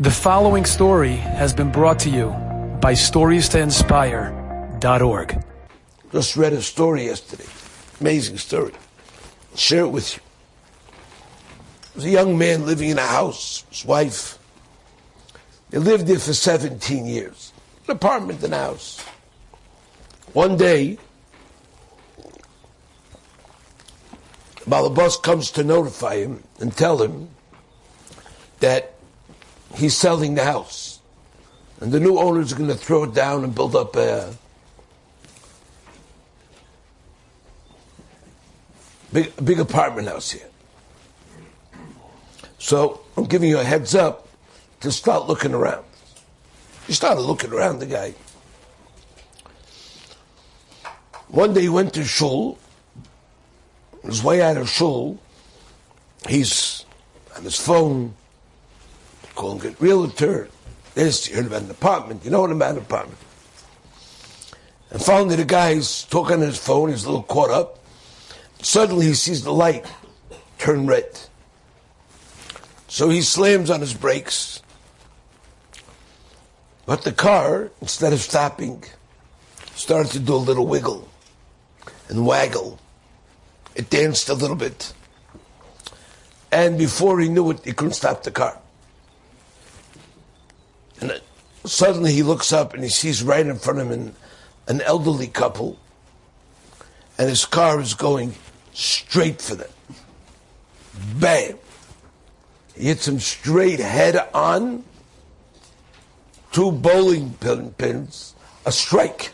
The following story has been brought to you by StoriesToInspire.org. Just read a story yesterday. Amazing story. I'll share it with you. There was a young man living in a house, his wife. They lived there for 17 years. An apartment and a house. One day, the boss comes to notify him and tell him that he's selling the house. And the new owners are going to throw it down and build up a big, a big apartment house here. So I'm giving you a heads up to start looking around. He started looking around, the guy. One day he went to shul. On his way out of shul, he's on his phone calling it realtor. This, you heard about an apartment, you know what about an apartment. And finally the guy's talking on his phone, he's a little caught up. Suddenly he sees the light turn red. So he slams on his brakes. But the car, instead of stopping, started to do a little wiggle and waggle. It danced a little bit. And before he knew it, he couldn't stop the car. And suddenly he looks up and he sees right in front of him an elderly couple, and his car is going straight for them. Bam! He hits him straight head on, two bowling pin, pins, a strike.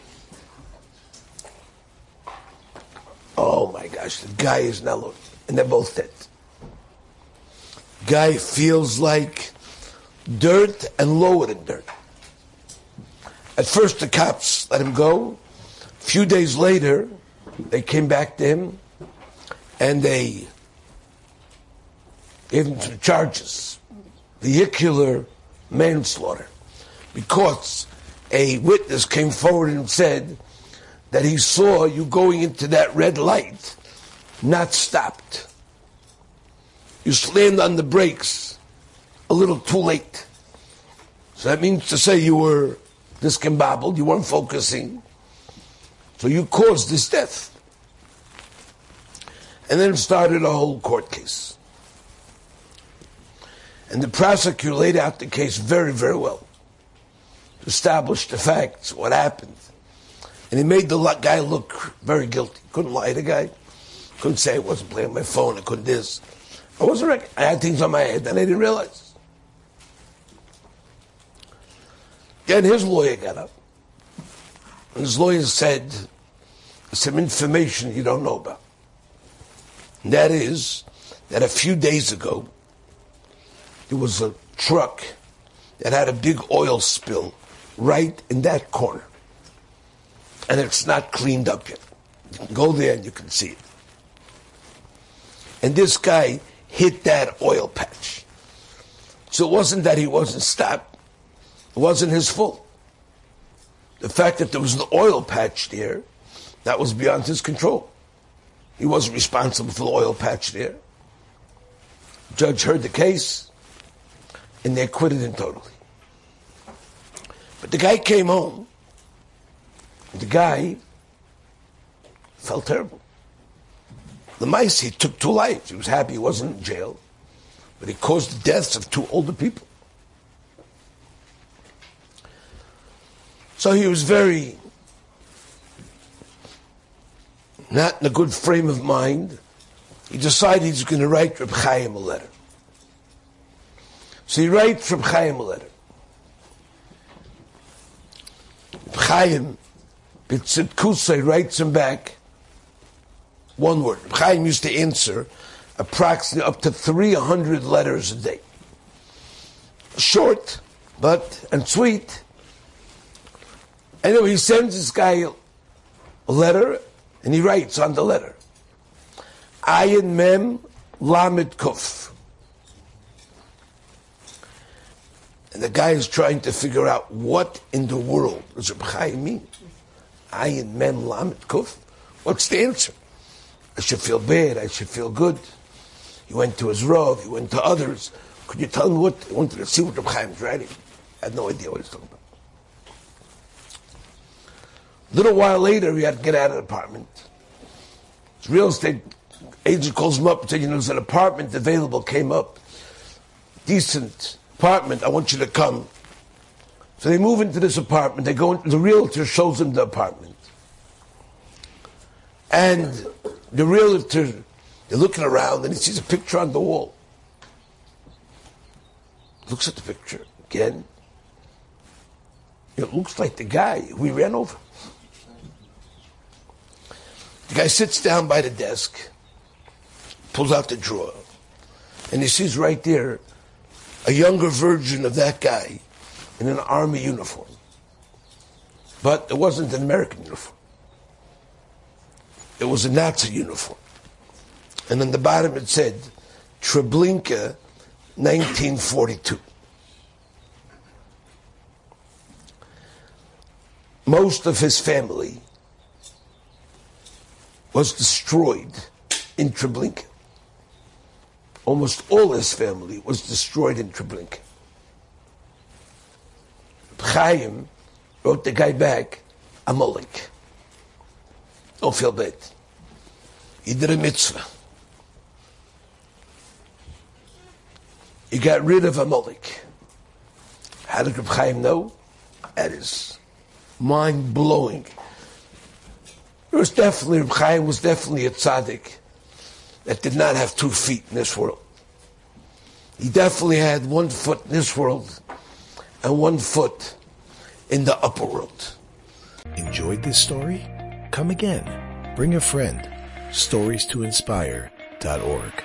Oh my gosh, the guy is now, and they're both dead. Guy feels like dirt and lower than dirt. At first, the cops let him go. A few days later, they came back to him and they gave him some charges vehicular manslaughter because a witness came forward and said that he saw you going into that red light, not stopped. You slammed on the brakes a little too late. So that means to say you were discombobbled, you weren't focusing. So you caused this death. And then started a whole court case. And the prosecutor laid out the case very, very well. Established the facts, what happened. And he made the guy look very guilty. Couldn't lie to the guy. Couldn't say I wasn't playing my phone, I couldn't this. I wasn't, I had things on my head that I didn't realize. Then his lawyer got up. And his lawyer said some information you don't know about. And that is that a few days ago, there was a truck that had a big oil spill right in that corner. And it's not cleaned up yet. You can go there and you can see it. And this guy hit that oil patch. So it wasn't that he wasn't stopped. It wasn't his fault. The fact that there was an oil patch there, that was beyond his control. He wasn't responsible for the oil patch there. judge heard the case, and they acquitted him totally. But the guy came home, the guy felt terrible. The mice, he took two lives. He was happy he wasn't in jail, but he caused the deaths of two older people. So he was very not in a good frame of mind. He decided he's going to write Reb Chaim a letter. So he writes Reb Chaim a letter. Reb Chaim, Bitzit writes him back one word. Reb Chaim used to answer approximately up to 300 letters a day. Short, but, and sweet, Anyway, he sends this guy a letter, and he writes on the letter, Ayin Mem Lamed Kuf. And the guy is trying to figure out what in the world does Reb Chaim mean? Ayin Mem Lamed Kuf? What's the answer? I should feel bad, I should feel good. He went to his Rav, he went to others. Could you tell me what, He wanted to see what Reb Chaim's writing. I had no idea what he's talking about. A little while later, he had to get out of the apartment. His real estate agent calls him up and says, you know, there's an apartment available, came up. Decent apartment, I want you to come. So they move into this apartment, they go into, the realtor shows them the apartment. And the realtor, they're looking around and he sees a picture on the wall. Looks at the picture again. It looks like the guy we ran over. The guy sits down by the desk, pulls out the drawer, and he sees right there a younger version of that guy in an army uniform. But it wasn't an American uniform. It was a Nazi uniform. And on the bottom it said, Treblinka, 1942. Most of his family was destroyed in Treblinka. Almost all his family was destroyed in Treblinka. Chaim wrote the guy back, Amalek. Don't feel bad. He did a mitzvah. He got rid of Amalek. How did Reb Chaim know? That is mind blowing. It was definitely, Reb Chaim was definitely a tzaddik that did not have two feet in this world. He definitely had one foot in this world and one foot in the upper world. Enjoyed this story? Come again. Bring a friend. Stories to inspire.org.